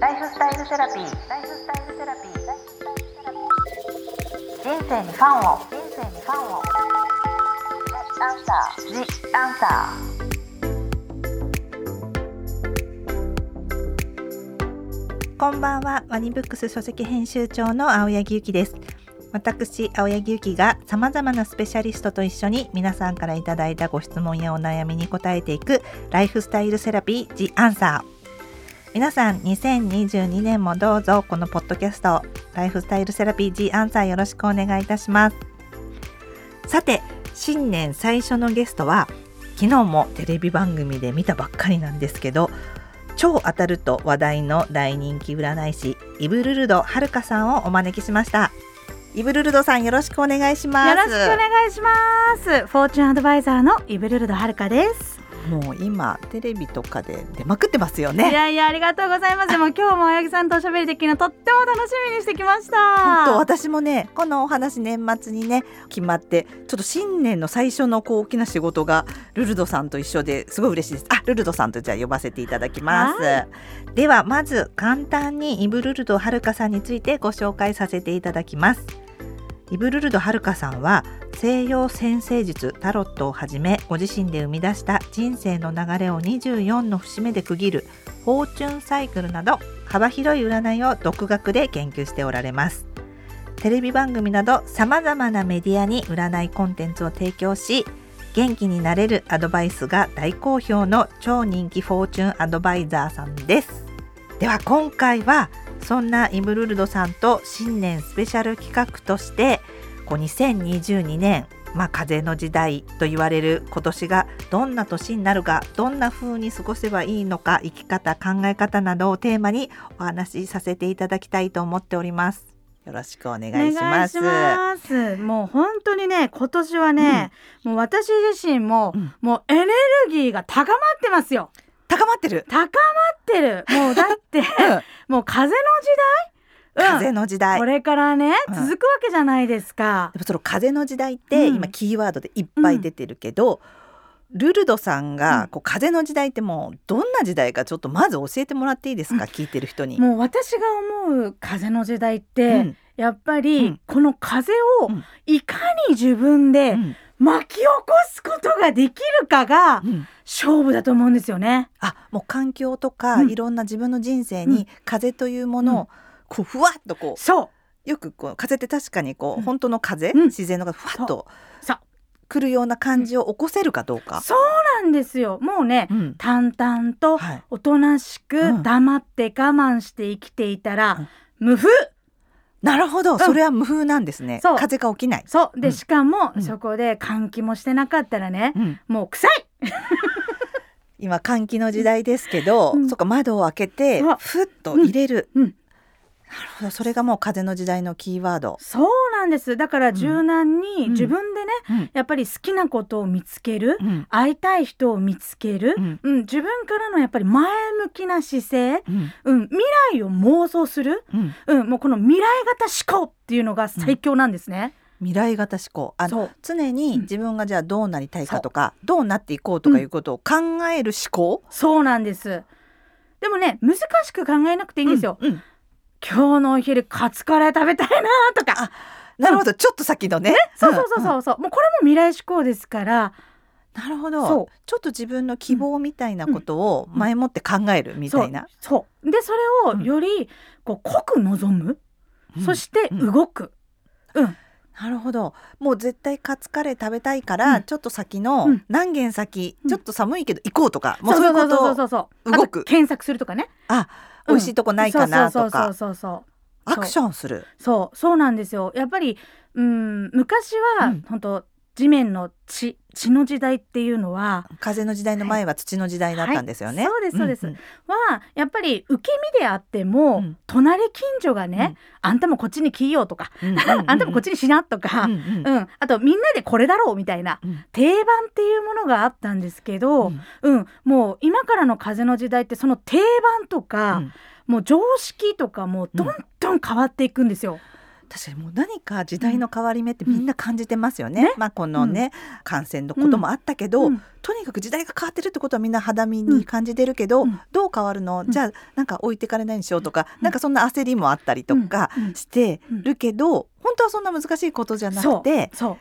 ライフスタイルセラピー。ライフスタイルセラピー。人生にファンを。人生にファンを。アンサー。ジアンサー。こんばんは、ワニブックス書籍編集長の青柳ゆきです。私、青柳ゆきが様々なスペシャリストと一緒に皆さんからいただいたご質問やお悩みに答えていくライフスタイルセラピー、ジアンサー。皆さん2022年もどうぞこのポッドキャストライフスタイルセラピー G アンサーよろしくお願いいたします。さて新年最初のゲストは昨日もテレビ番組で見たばっかりなんですけど超当たると話題の大人気占い師イブルルドはるかさんをお招きしました。イブルルドさんよろしくお願いします。よろしくお願いします。フォーチュンアドバイザーのイブルルドはるかです。もう今テレビとかで出まくってますよね。いやいやありがとうございます。もう今日も青柳さんとおしゃべりできるのとっても楽しみにしてきました。本当私もねこのお話年末にね決まってちょっと新年の最初のこう大きな仕事がルルドさんと一緒ですごい嬉しいです。あルルドさんとじゃあ呼ばせていただきます。ではまず簡単にイブルルドはるかさんについてご紹介させていただきますイブルルドはるかさんは西洋占星術タロットをはじめご自身で生み出した人生の流れを24の節目で区切るフォーチュンサイクルなど幅広い占いを独学で研究しておられます。テレビ番組などさまざまなメディアに占いコンテンツを提供し元気になれるアドバイスが大好評の超人気フォーチュンアドバイザーさんです。では今回はそんなイブルルドさんと新年スペシャル企画としてこう2022年まあ、風の時代と言われる今年がどんな年になるかどんな風に過ごせばいいのか生き方考え方などをテーマにお話しさせていただきたいと思っております。よろしくお願いします。もう本当にね今年はね、うん、もう私自身も、うん、もうエネルギーが高まってますよ。高まってる。高まってる。もうだっもう風の時代？風の時代、これからね、続くわけじゃないですか。でもその風の時代って、今キーワードでいっぱい出てるけど、ルルドさんがこう風の時代ってもうどんな時代かちょっとまず教えてもらっていいですか、聞いてる人に。もう私が思う風の時代って、やっぱりこの風をいかに自分で巻き起こすことができるかが勝負だと思うんですよね。あもう環境とかいろんな自分の人生に風というものをこうふわっとこうそう。よくこう風って確かにこう、うん、本当の風、うん、自然のふわっと来るような感じを起こせるかどうか。そうなんですよ。もうね、うん、淡々とおとなしく黙って我慢して生きていたら、無風なるほど、うん、それは無風なんですね。風が起きない。そう。で、しかも、そこで換気もしてなかったらね、もう臭い。今換気の時代ですけど、そっか窓を開けてふっと入れる、なるほど。それがもう風の時代のキーワード。そうなんです。だから柔軟に自分でね、うん、やっぱり好きなことを見つける、うん、会いたい人を見つける、うん、うん、自分からのやっぱり前向きな姿勢、うん。未来を妄想する、うん。もうこの未来型思考っていうのが最強なんですね。未来型思考。あの常に自分がじゃあどうなりたいかとか、どうなっていこうとかいうことを考える思考、そうなんです。でもね難しく考えなくていいんですよ、うん。今日のお昼カツカレー食べたいなとかなるほど、うん、ちょっと先のね。そうそうそうそう。そう、うん、もうこれも未来志向ですから。なるほど。ちょっと自分の希望みたいなことを前もって考えるみたいな、そう。でそれをよりこう濃く望む、そして動く、うん。なるほど。もう絶対カツカレー食べたいから、うん、ちょっと先の何軒先、うん、ちょっと寒いけど行こうとか、もうそういうこと動く。検索するとかね。あ美味しいとこないかなとか。そうそうそうアクションする。そう。そうなんですよ。やっぱりうん昔は、うん、本当地面の地地の時代っていうのは風の時代の前は土の時代だったんですよね。はい。はい、そうですそうです、うんうん、はやっぱり受け身であっても、うん、隣近所がね、うん、あんたもこっちに来ようとか、うんうんうん、あんたもこっちにしなとか、うん、うん、あとみんなでこれだろうみたいな、定番っていうものがあったんですけど、うん。もう今からの風の時代ってその定番とか、もう常識とかもどんどん変わっていくんですよ。確かにもう何か時代の変わり目ってみんな感じてますよね。うんね。まあこのね、感染のこともあったけど、うん。とにかく時代が変わってるってことはみんな肌身に感じてるけど、うん。どう変わるの、ん。じゃあなんか置いてかれないにしようとか、うん。なんかそんな焦りもあったりとかうん。うん。してるけど、本当はそんな難しいことじゃなくてそう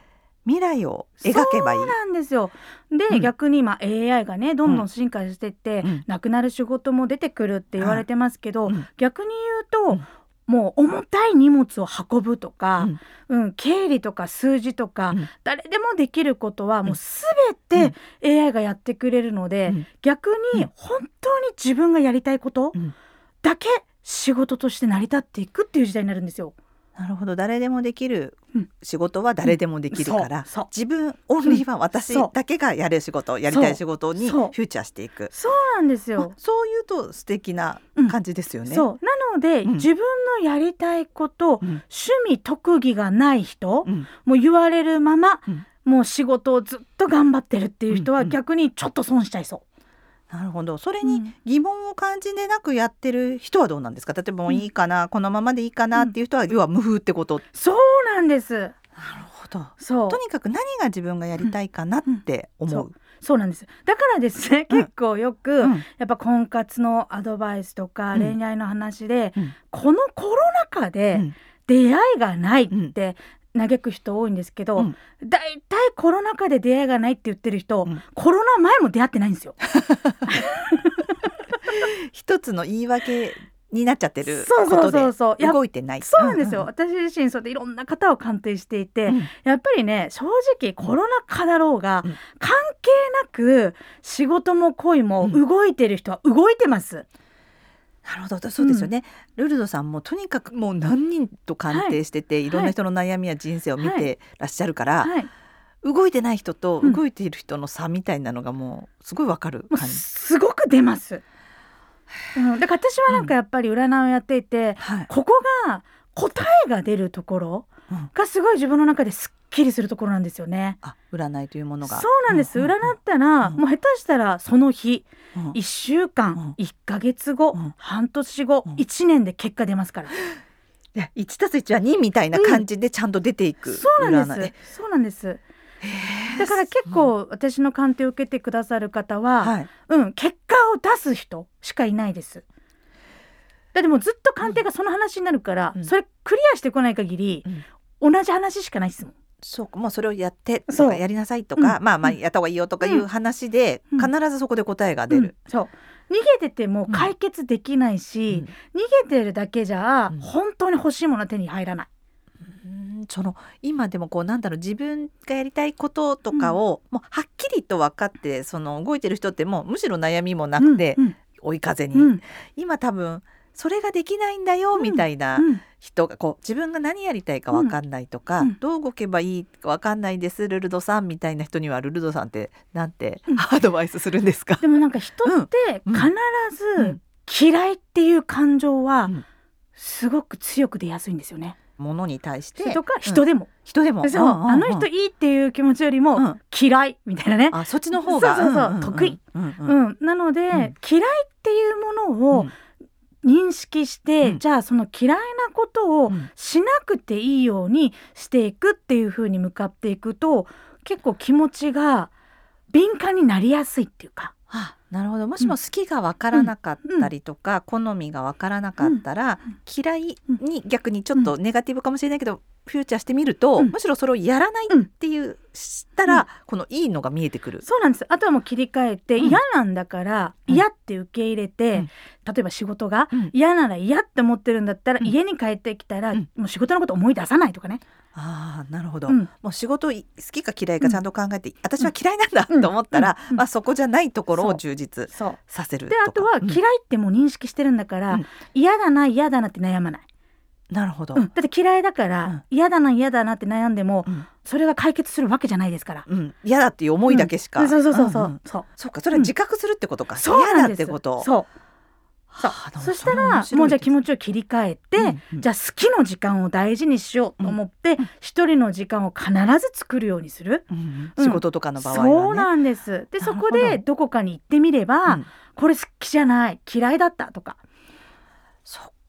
未来を描けばいい。そう。なんですよ。で、うん。逆に今 AI がねどんどん進化してって、うん。なくなる仕事も出てくるって言われてますけど、うん。逆に言うと、うん。もう重たい荷物を運ぶとかうん、うん経理とか数字とか、うん。誰でもできることはもうすうん。べて AI がやってくれるので、うん。逆にうん。本当に自分がやりたいことうん。だけ仕事として成り立っていくっていう時代になるんですよ。なるほど。誰でもできるうん。仕事は誰でもできるから、そうそう。自分オンリーは私だけがやる仕事やりたい仕事にフューチャーしていく。そうなんですまよ。そういうと素敵な感じですよね。そう。なので、うん。自分のやりたいこと、うん。趣味特技がない人、うん。もう言われるまま、うん。もう仕事をずっと頑張ってるっていう人はうんうん逆にちょっと損しちゃいそなるほど。それう。に疑問を感じでなくやってる人はどうなんですか？例えばもういいかな、このままでいいかなっていう人は要は無風ってこと？そうなんです。なるほど。そう。とにかく何が自分がやりたいかなって思う？そう。なんです。だからですね、うん。結構よく、うん。やっぱ婚活のアドバイスとかうん。恋愛の話で、うん。このコロナ禍うでん。出会いがないって嘆く人多いんですけど、うん。だいたいコロナ禍で出会いがないって言ってる人、うん。コロナ前も出会ってないんですよ。一つの言い訳になっちゃってるそうそうことでそう。そうやっ動いてない。そうなんですよ、う私自身そうでいろんな方を鑑定していて、うん。やっぱりね正直コロナ禍だろうが、うん。関係なく仕事も恋もうん。動いてる人は動いてます。なるほどそうですよね、ルルドさんもとにかくもう何人と鑑定してて、い、ろんな人の悩みや人生を見てらっしゃるから、はい、動いてない人とうん。動いている人の差みたいなのがもうすごいわかる感じ。すごく出ます。うん、だから私はなんかやっぱり占いをやっていて、はい。ここが答えが出るところうん。がすごい自分の中ですっきりするところなんですよね。あ占いというものが。そうなんです、うん占ったら、うん。もう下手したらその日うん。1週間、うん。1ヶ月後、うん。半年後、うん。1年で結果出ますから。いや1たす1は2みたいな感じでちゃんと出ていく、そうなんです。そうなんです。だから結構私の鑑定を受けてくださる方は、はい、うん結果を出す人しかいないです。だってもうずっと鑑定がその話になるから、うん。それクリアしてこない限り、うん。同じ話しかないですもん。そうかもうそれをやってとかやりなさいとか、うん。まあまあやった方がいいよとかいう話で、うん。必ずそこで答えが出る。うん。そう。逃げてても解決できないし、うん。逃げてるだけじゃ、うん。本当に欲しいものは手に入らない。うんその今でもこうなんだろう自分がやりたいこととかを、もうはっきりと分かってその動いてる人ってもうむしろ悩みもなくて、うん。追い風に、うん。今多分それができないんだようん。みたいなうん。人がこう自分が何やりたいか分かんないとか、どう動けばいいか分かんないですルルドさんみたいな人にはルルドさんってなんてうん。アドバイスするんですか、でもなんか人ってうん。必ず嫌いっていう感情はうん。すごく強く出やすいんですよね。ものに対して？とかうん。人でも、人でも。あの人いいっていう気持ちよりも、うん。嫌いみたいなね。あそっちの方が。そうそうそう得意、うんなので、ん。嫌いっていうものをうん認識して、うん。じゃあその嫌いなことをうん。しなくていいようにしていくっていう風に向かっていくと結構気持ちが敏感になりやすいっていうか。あなるほど。もしも好きが分からなかったりとか、好みが分からなかったら、うん。嫌いに逆にちょっとネガティブかもしれないけど、フューチャーしてみると、うん。むしろそれをやらないっていうしたら、このいいのが見えてくる。そうなんです。あとはもう切り替えて、うん。嫌なんだからうん。嫌って受け入れて、うん。例えば仕事がうん。嫌なら嫌って思ってるんだったら、うん。家に帰ってきたら、うん。もう仕事のこと思い出さないとかね。ああなるほど、うん。もう仕事い好きか嫌いかちゃんと考えて、私は嫌いなんだと思ったら、うん。うん。まあ、そこじゃないところを充実させるであとはうん。嫌いってもう認識してるんだから、うん。嫌だな嫌だなって悩まない、なるほど、うん。だって嫌いだから、うん。嫌だな嫌だなって悩んでも、うん。それが解決するわけじゃないですから。うん。嫌だっていう思いだけしか、うん。そうそうそうそう、んん。そう。そうかそれは自覚するってことか、そう嫌だってこと。そう。そう。はあそしたらもうじゃあ気持ちを切り替えて、うんうん。じゃあ好きの時間を大事にしようと思って一、人の時間を必ず作るようにする。うんうん。仕事とかの場合はね、そうなんです。でそこでどこかに行ってみれば、うん。これ好きじゃない嫌いだったとか、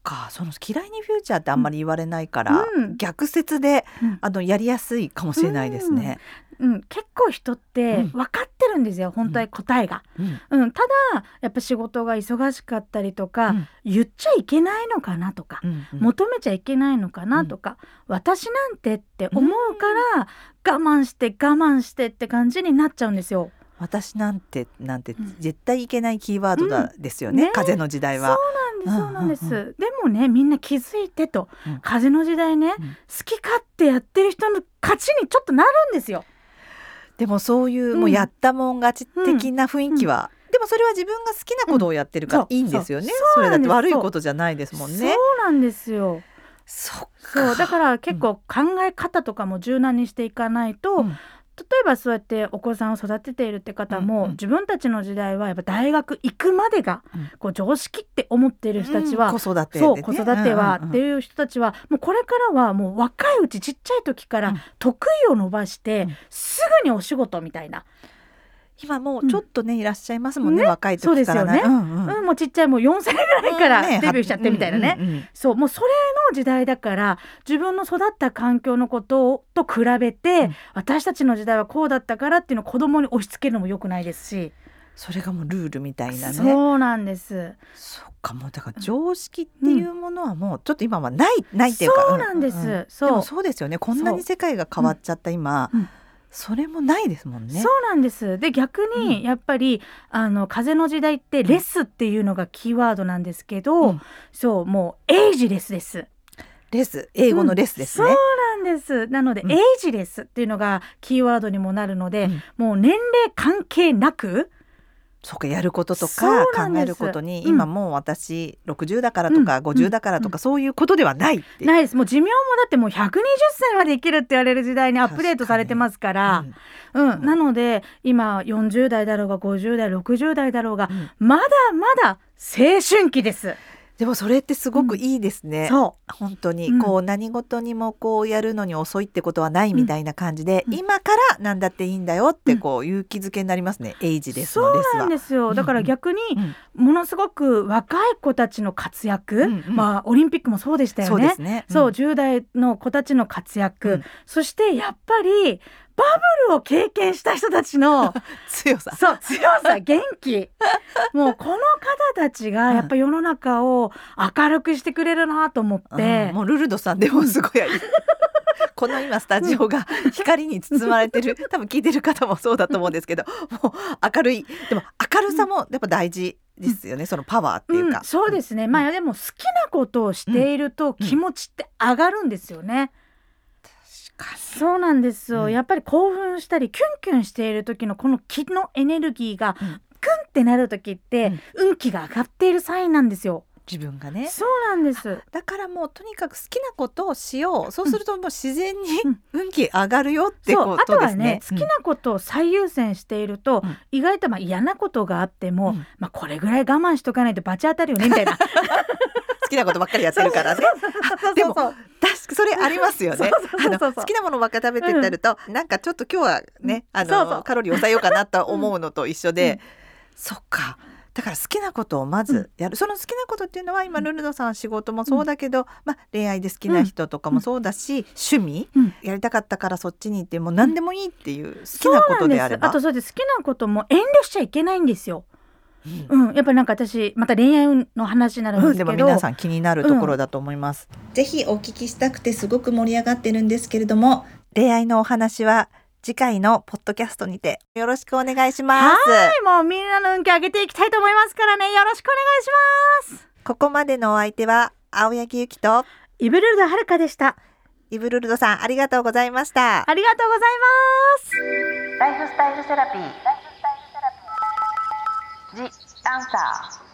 かその嫌いにフューチャーってあんまり言われないから、うん。逆説でうん。あのやりやすいかもしれないですね。うん、結構人ってうん。分かってるんですよ、本当に答えが、うん。うん、ただやっぱ仕事が忙しかったりとか、うん。言っちゃいけないのかなとか、うんうん。求めちゃいけないのかなとか、私なんてって思うから、我慢して我慢してって感じになっちゃうんですよ。私なんてなんてうん。絶対いけないキーワードだ、ですよねね。風の時代は。そうなんです、うんうんでもねみんな気づいてと、うん。風の時代ね、うん。好き勝手やってる人の勝ちにちょっとなるんですよ。でもそういう、うん。もうやったもん勝ち的な雰囲気は、でもそれは自分が好きなことをやってるからうん。いいんですよね。それだって悪いことじゃないですもんそうね。なんですよ。そっそう。だから結構考え方とかも柔軟にしていかないと、うん例えばそうやってお子さんを育てているって方も、うんうん。自分たちの時代はやっぱ大学行くまでが、うん。こう常識って思っている人たちは、うん。子育てで、ね、そう子育てはっていう人たちはもうこれからはもう若いうちちっちゃい時からうん。得意を伸ばして、うん。すぐにお仕事みたいな、今もうちょっとね、いらっしゃいますもんねね若い時からね。そうですよね。うんうん。うんもうちっちゃいもう4歳ぐらいからねデビューしちゃってみたいなね。うんうんうん。そうもうそれの時代だから自分の育った環境のことと比べて、うん。私たちの時代はこうだったからっていうのを子供に押し付けるのも良くないですし、それがもうルールみたいなね。そうなんです。そっかもうだから常識っていうものはもうちょっと今はないないっていうか。そうなんです。んん。そう。でもそうですよね。こんなに世界が変わっちゃった今、うんそれもないですもんね。そうなんです。で逆うん。にやっぱり、あの風の時代ってレスっていうのがキーワードなんですけど、うん。そうもうエイジレスです。レス英語のレスですね。そうなんです。なので、うん。エイジレスっていうのがキーワードにもなるので、うん。もう年齢関係なくそうかやることとか考えることに、うん。今もう私60だからとかうん。50だからとか、そういうことではないないです。もう寿命もだってもう120歳まで生きるって言われる時代にアップデートされてますから。うん。うん。なので今40代だろうが50代60代だろうがうん。まだまだ青春期です。でもそれってすごくいいですね。そ本当に、うん。こう何事にもこうやるのに遅いってことはないみたいな感じで、うん。今からなんだっていいんだよってうん。こう勇気づけになりますね、エイジうレスそう。なんですよ。だから逆にうん。ものすごく若い子たちの活躍、うんうん。まあオリンピックもそうでしたよね。そうですね。そう、ん10代の子たちの活躍、うん。そしてやっぱりバブルを経験した人たちの 強さ。そう強さ元気。もうこの方たちがやっぱ世の中を明るくしてくれるなと思って、うん。もうルルドさんでもすごい。この今スタジオが光に包まれてる。多分聞いてる方もそうだと思うんですけど。もう明るい。でも明るさもやっぱ大事ですよね、そのパワーっていうか、うん、そうですね、まあでも好きなことをしていると気持ちって上がるんですよね。そうなんですよ、うん。やっぱり興奮したりキュンキュンしている時のこの気のエネルギーがうん。クンってなる時って、運気が上がっているサインなんですよ。自分がね。そうなんです。だからもうとにかく好きなことをしよう。そうするともう自然にうん。運気上がるよってこあとはねとですね。好きなことを最優先していると、うん。意外とまあ嫌なことがあっても、うん。まあこれぐらい我慢しとかないと罰当たるよねみたいな。好きなことばっかりやってるからね。でも確かそれありますよね。好きなものばっか食べてってると、なんかちょっと今日はね、あのカロリー抑えようかなと思うのと一緒で、うん。そっか。だから好きなことをまずやる、その好きなことっていうのは今ルルドさん仕事もそうだけど、まあ恋愛で好きな人とかもそうだし、趣味、うん。やりたかったからそっちに行ってもう何でもいいっていう好きなことであれば、あとそうです。好きなことも遠慮しちゃいけないんですよ。うん。うん、やっぱりなんか私また恋愛の話になるんうん、ですけど、でも皆さん気になるところだと思います、ぜひお聞きしたくてすごく盛り上がってるんですけれども。恋愛のお話は次回のポッドキャストにて。よろしくお願いします。はい。もうみんなの運気上げていきたいと思いますからね。よろしくお願いします。ここまでのお相手は青柳ゆきと。イブルルドはるかでした。イブルルドさんありがとうございました。ありがとうございます。ライフスタイルセラピー。ジ・アンサー。